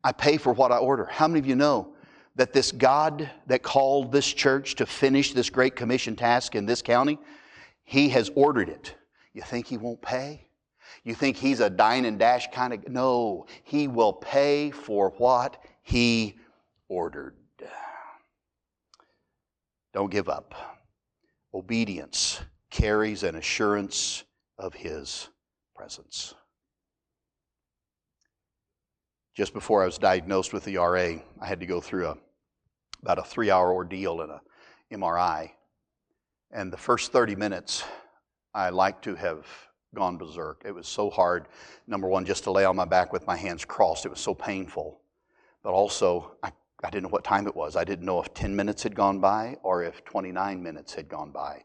I pay for what I order. How many of you know that this God that called this church to finish this great commission task in this county he has ordered it. You think he won't pay? You think he's a dine and dash kind of? No, he will pay for what he ordered. Don't give up. Obedience carries an assurance of his presence. just before I was diagnosed with the RA, I had to go through a, about a three hour ordeal in a MRI. And the first 30 minutes, I like to have gone berserk. It was so hard, number one, just to lay on my back with my hands crossed. It was so painful. But also, I, I didn't know what time it was. I didn't know if 10 minutes had gone by or if 29 minutes had gone by.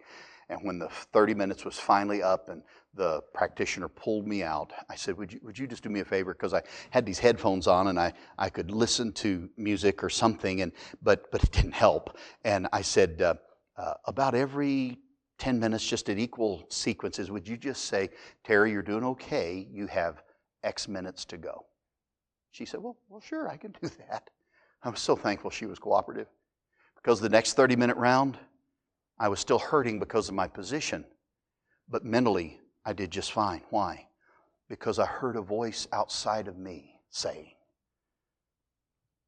And when the 30 minutes was finally up and the practitioner pulled me out, I said, Would you, would you just do me a favor? Because I had these headphones on and I, I could listen to music or something, and, but, but it didn't help. And I said, uh, uh, About every 10 minutes, just at equal sequences, would you just say, Terry, you're doing okay. You have X minutes to go? She said, Well, well sure, I can do that. I was so thankful she was cooperative because the next 30 minute round, I was still hurting because of my position, but mentally, I did just fine. Why? Because I heard a voice outside of me saying,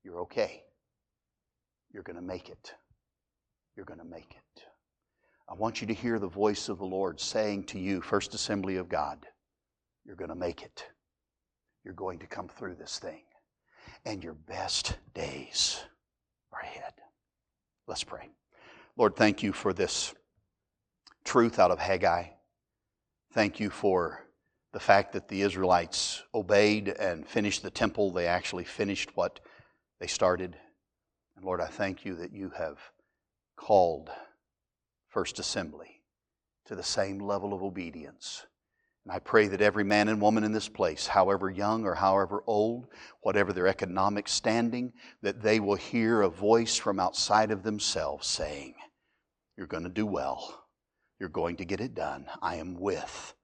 You're okay. You're going to make it. You're going to make it. I want you to hear the voice of the Lord saying to you, First Assembly of God, You're going to make it. You're going to come through this thing. And your best days are ahead. Let's pray. Lord, thank you for this truth out of Haggai. Thank you for the fact that the Israelites obeyed and finished the temple. They actually finished what they started. And Lord, I thank you that you have called First Assembly to the same level of obedience. And I pray that every man and woman in this place, however young or however old, whatever their economic standing, that they will hear a voice from outside of themselves saying, you're going to do well. You're going to get it done. I am with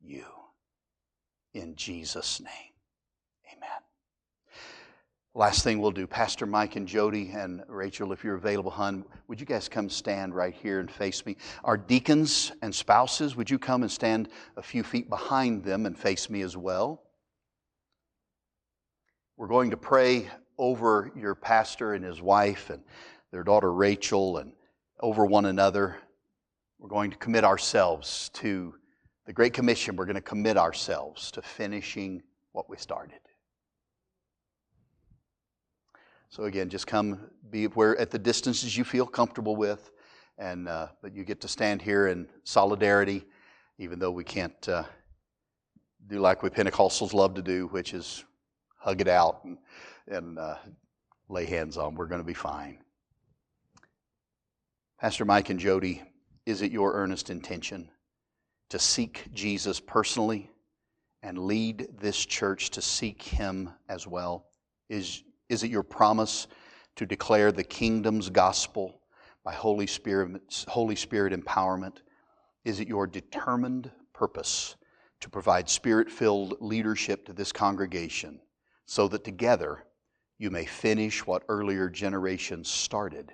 you. In Jesus' name. Last thing we'll do, Pastor Mike and Jody and Rachel, if you're available, hun, would you guys come stand right here and face me? Our deacons and spouses, would you come and stand a few feet behind them and face me as well? We're going to pray over your pastor and his wife and their daughter Rachel and over one another. We're going to commit ourselves to the Great Commission. We're going to commit ourselves to finishing what we started. So again, just come be where at the distances you feel comfortable with, and uh, but you get to stand here in solidarity, even though we can't uh, do like we Pentecostals love to do, which is hug it out and, and uh, lay hands on. We're going to be fine. Pastor Mike and Jody, is it your earnest intention to seek Jesus personally and lead this church to seek Him as well? Is, is it your promise to declare the kingdom's gospel by Holy Spirit, Holy Spirit empowerment? Is it your determined purpose to provide spirit filled leadership to this congregation so that together you may finish what earlier generations started?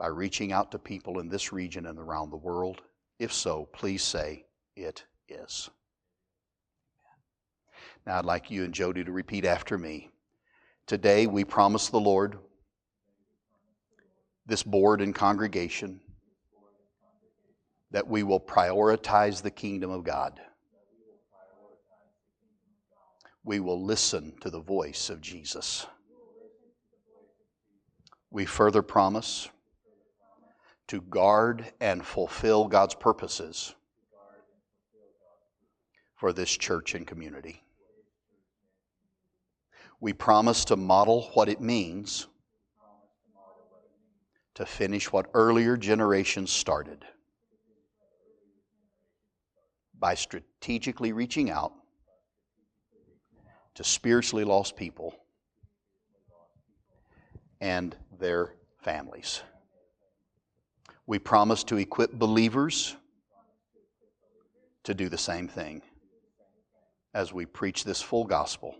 by reaching out to people in this region and around the world? If so, please say, It is. Now, I'd like you and Jody to repeat after me. Today, we promise the Lord, this board and congregation, that we will prioritize the kingdom of God. We will listen to the voice of Jesus. We further promise to guard and fulfill God's purposes for this church and community. We promise to model what it means to finish what earlier generations started by strategically reaching out to spiritually lost people and their families. We promise to equip believers to do the same thing as we preach this full gospel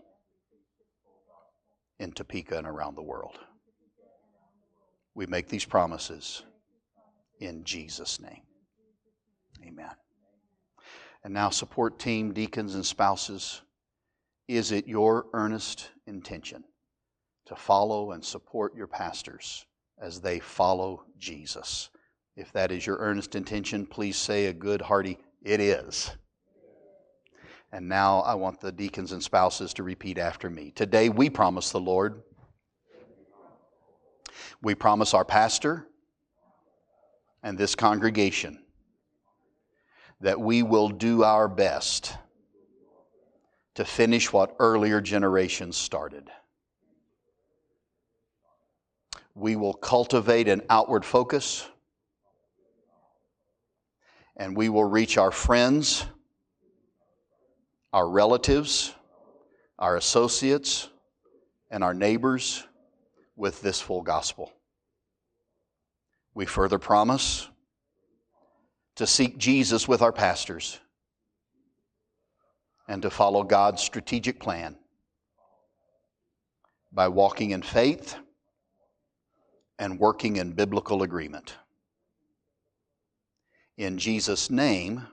in Topeka and around the world. We make these promises in Jesus' name. Amen. And now, support team, deacons, and spouses, is it your earnest intention to follow and support your pastors as they follow Jesus? If that is your earnest intention, please say a good, hearty, it is. And now I want the deacons and spouses to repeat after me. Today we promise the Lord, we promise our pastor and this congregation that we will do our best to finish what earlier generations started. We will cultivate an outward focus, and we will reach our friends, our relatives, our associates, and our neighbors with this full gospel. We further promise to seek Jesus with our pastors and to follow God's strategic plan by walking in faith and working in biblical agreement. In Jesus' name,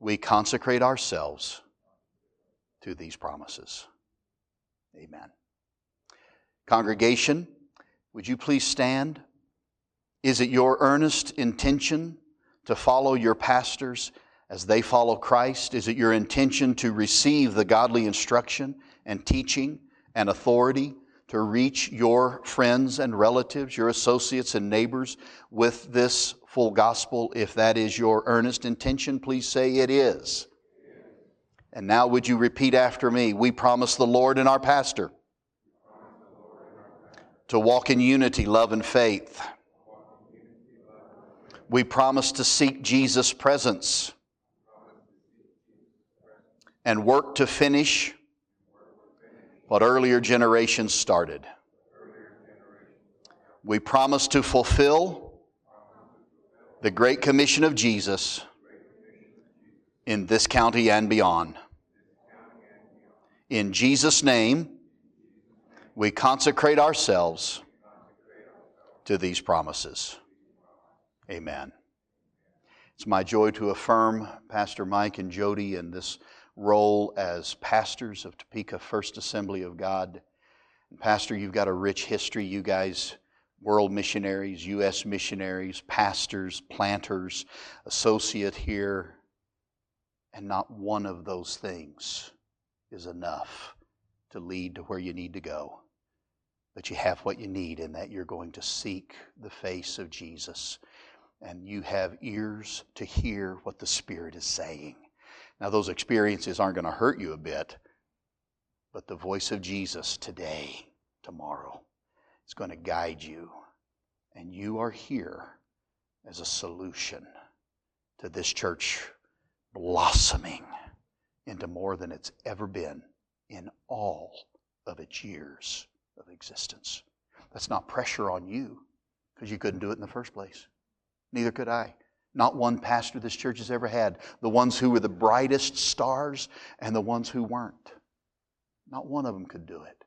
we consecrate ourselves to these promises. Amen. Congregation, would you please stand? Is it your earnest intention to follow your pastors as they follow Christ? Is it your intention to receive the godly instruction and teaching and authority to reach your friends and relatives, your associates and neighbors with this full gospel? If that is your earnest intention, please say it is. And now, would you repeat after me? We promise the Lord and our pastor to walk in unity, love, and faith we promise to seek Jesus' presence and work to finish what earlier generations started. We promise to fulfill the Great Commission of Jesus in this county and beyond. In Jesus' name, we consecrate ourselves to these promises. Amen. It's my joy to affirm Pastor Mike and Jody in this role as pastors of Topeka First Assembly of God. Pastor, you've got a rich history. You guys, world missionaries, U.S. missionaries, pastors, planters, associate here, and not one of those things is enough to lead to where you need to go. But you have what you need in that you're going to seek the face of Jesus and you have ears to hear what the Spirit is saying. Now, those experiences aren't going to hurt you a bit, but the voice of Jesus today, tomorrow, is going to guide you. And you are here as a solution to this church blossoming into more than it's ever been in all of its years of existence. That's not pressure on you because you couldn't do it in the first place. Neither could I. Not one pastor this church has ever had. The ones who were the brightest stars and the ones who weren't. Not one of them could do it.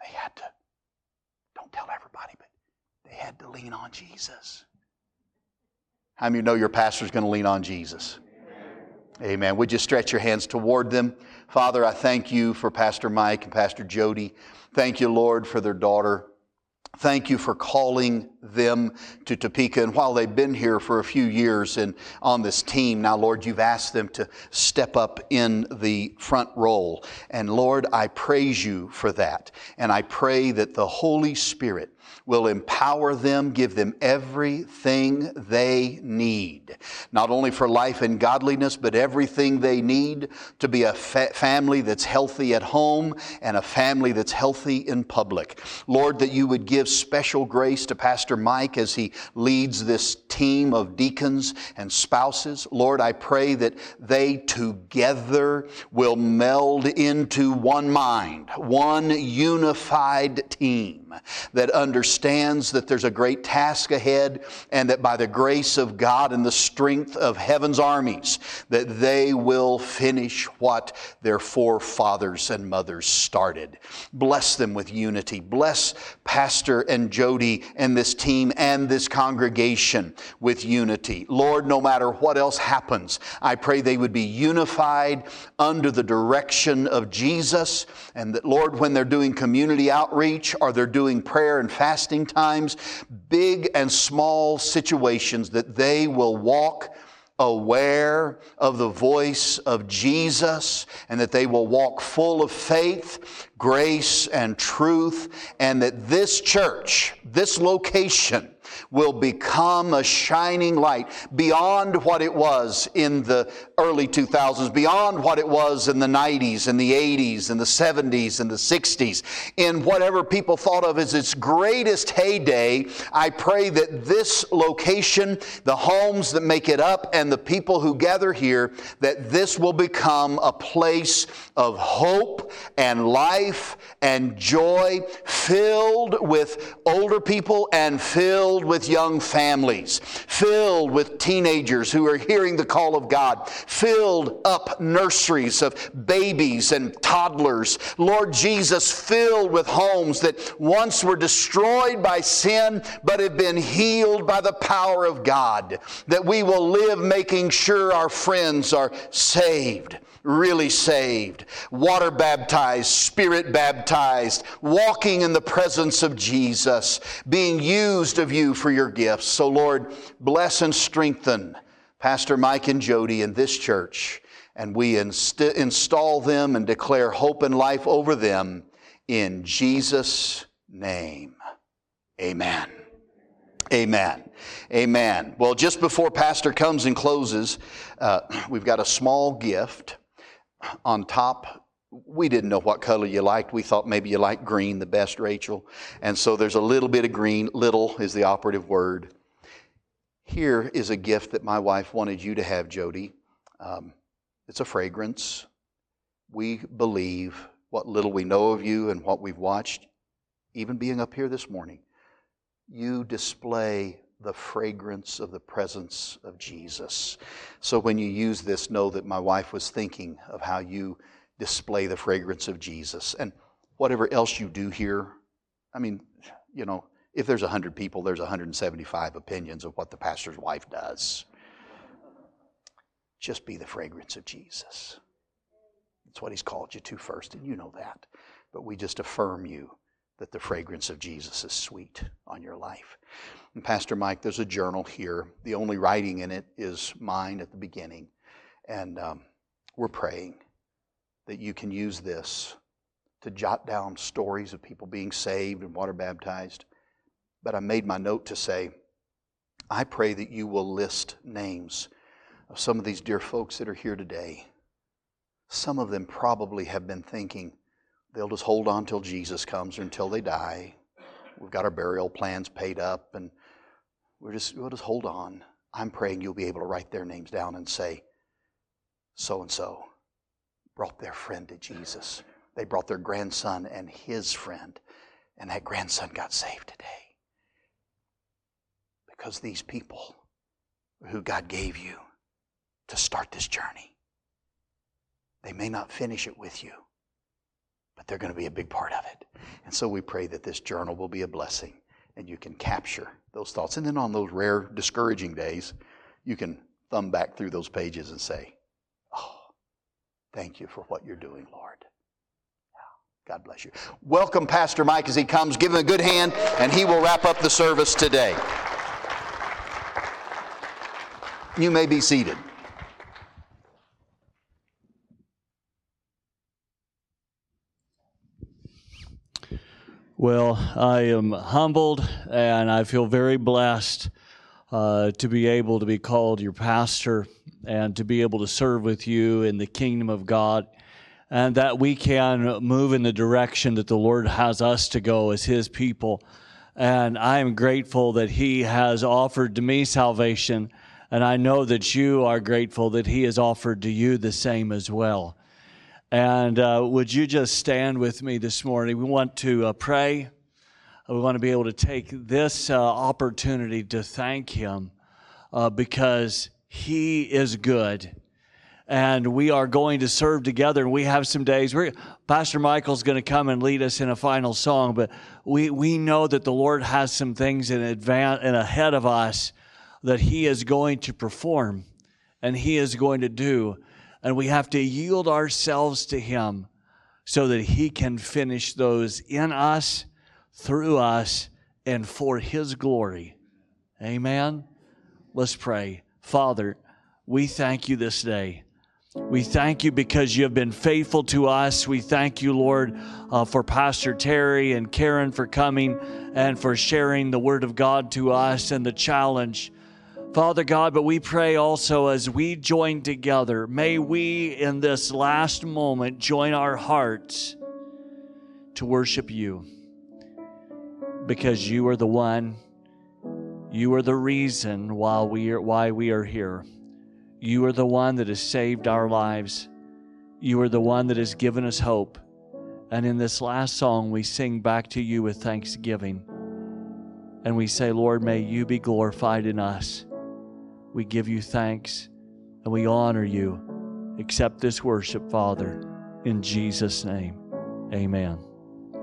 They had to, don't tell everybody, but they had to lean on Jesus. How many you know your pastor's going to lean on Jesus? Amen. Amen. Would you stretch your hands toward them? Father, I thank you for Pastor Mike and Pastor Jody. Thank you, Lord, for their daughter. Thank you for calling them to Topeka. And while they've been here for a few years and on this team, now, Lord, you've asked them to step up in the front role. And Lord, I praise you for that. And I pray that the Holy Spirit will empower them, give them everything they need, not only for life and godliness, but everything they need to be a fa- family that's healthy at home and a family that's healthy in public. Lord, that you would give special grace to Pastor Mike as he leads this team of deacons and spouses. Lord, I pray that they together will meld into one mind, one unified team that understands that there's a great task ahead and that by the grace of God and the strength of heaven's armies that they will finish what their forefathers and mothers started. Bless them with unity. Bless Pastor and Jody and this team and this congregation with unity. Lord, no matter what else happens, I pray they would be unified under the direction of Jesus and that Lord when they're doing community outreach or they're doing doing prayer and fasting times, big and small situations, that they will walk aware of the voice of Jesus and that they will walk full of faith, grace, and truth, and that this church, this location, will become a shining light beyond what it was in the early 2000s, beyond what it was in the 90s and the 80s and the 70s and the 60s. In whatever people thought of as its greatest heyday, I pray that this location, the homes that make it up, and the people who gather here, that this will become a place of hope and life and joy, filled with older people and filled with young families, filled with teenagers who are hearing the call of God, filled up nurseries of babies and toddlers. Lord Jesus, filled with homes that once were destroyed by sin but have been healed by the power of God. That we will live making sure our friends are saved really saved, water baptized, spirit baptized, walking in the presence of Jesus, being used of you for your gifts. So, Lord, bless and strengthen Pastor Mike and Jody in this church, and we inst- install them and declare hope and life over them in Jesus' name. Amen. Amen. Amen. Well, just before Pastor comes and closes, uh, we've got a small gift on top. We didn't know what color you liked. We thought maybe you liked green the best, Rachel. And so there's a little bit of green. Little is the operative word. Here is a gift that my wife wanted you to have, Jody. Um, it's a fragrance. We believe what little we know of you and what we've watched, even being up here this morning. You display the fragrance of the presence of Jesus. So when you use this, know that my wife was thinking of how you display the fragrance of Jesus. And whatever else you do here, I mean, you know, if there's 100 people, there's 175 opinions of what the pastor's wife does. Just be the fragrance of Jesus. That's what he's called you to first, and you know that. But we just affirm you that the fragrance of Jesus is sweet on your life. And Pastor Mike, there's a journal here. The only writing in it is mine at the beginning. And um, we're praying that you can use this to jot down stories of people being saved and water baptized. But I made my note to say, I pray that you will list names of some of these dear folks that are here today. Some of them probably have been thinking, they'll just hold on till Jesus comes or until they die. We've got our burial plans paid up, and we're just, we'll just hold on. I'm praying you'll be able to write their names down and say, so and so brought their friend to Jesus. They brought their grandson and his friend, and that grandson got saved today. Because these people who God gave you to start this journey, they may not finish it with you but they're going to be a big part of it. And so we pray that this journal will be a blessing and you can capture those thoughts. And then on those rare, discouraging days, you can thumb back through those pages and say, Oh, thank you for what you're doing, Lord. God bless you. Welcome, Pastor Mike, as he comes. Give him a good hand, and he will wrap up the service today. You may be seated. Well, I am humbled and I feel very blessed uh, to be able to be called your pastor and to be able to serve with you in the kingdom of God and that we can move in the direction that the Lord has us to go as His people. And I am grateful that He has offered to me salvation, and I know that you are grateful that He has offered to you the same as well. And uh, would you just stand with me this morning? We want to uh, pray. We want to be able to take this uh, opportunity to thank Him uh, because He is good. And we are going to serve together. And we have some days. We're, Pastor Michael's going to come and lead us in a final song, but we, we know that the Lord has some things in advance and ahead of us that He is going to perform and He is going to do and we have to yield ourselves to Him so that He can finish those in us, through us, and for His glory. Amen. Let's pray. Father, we thank you this day. We thank you because you have been faithful to us. We thank you, Lord, uh, for Pastor Terry and Karen for coming and for sharing the Word of God to us and the challenge. Father God, but we pray also as we join together, may we in this last moment join our hearts to worship you because you are the one, you are the reason why we are, why we are here. You are the one that has saved our lives. You are the one that has given us hope. And in this last song, we sing back to you with thanksgiving. And we say, Lord, may you be glorified in us. We give you thanks and we honor you. Accept this worship, Father, in Jesus' name. Amen.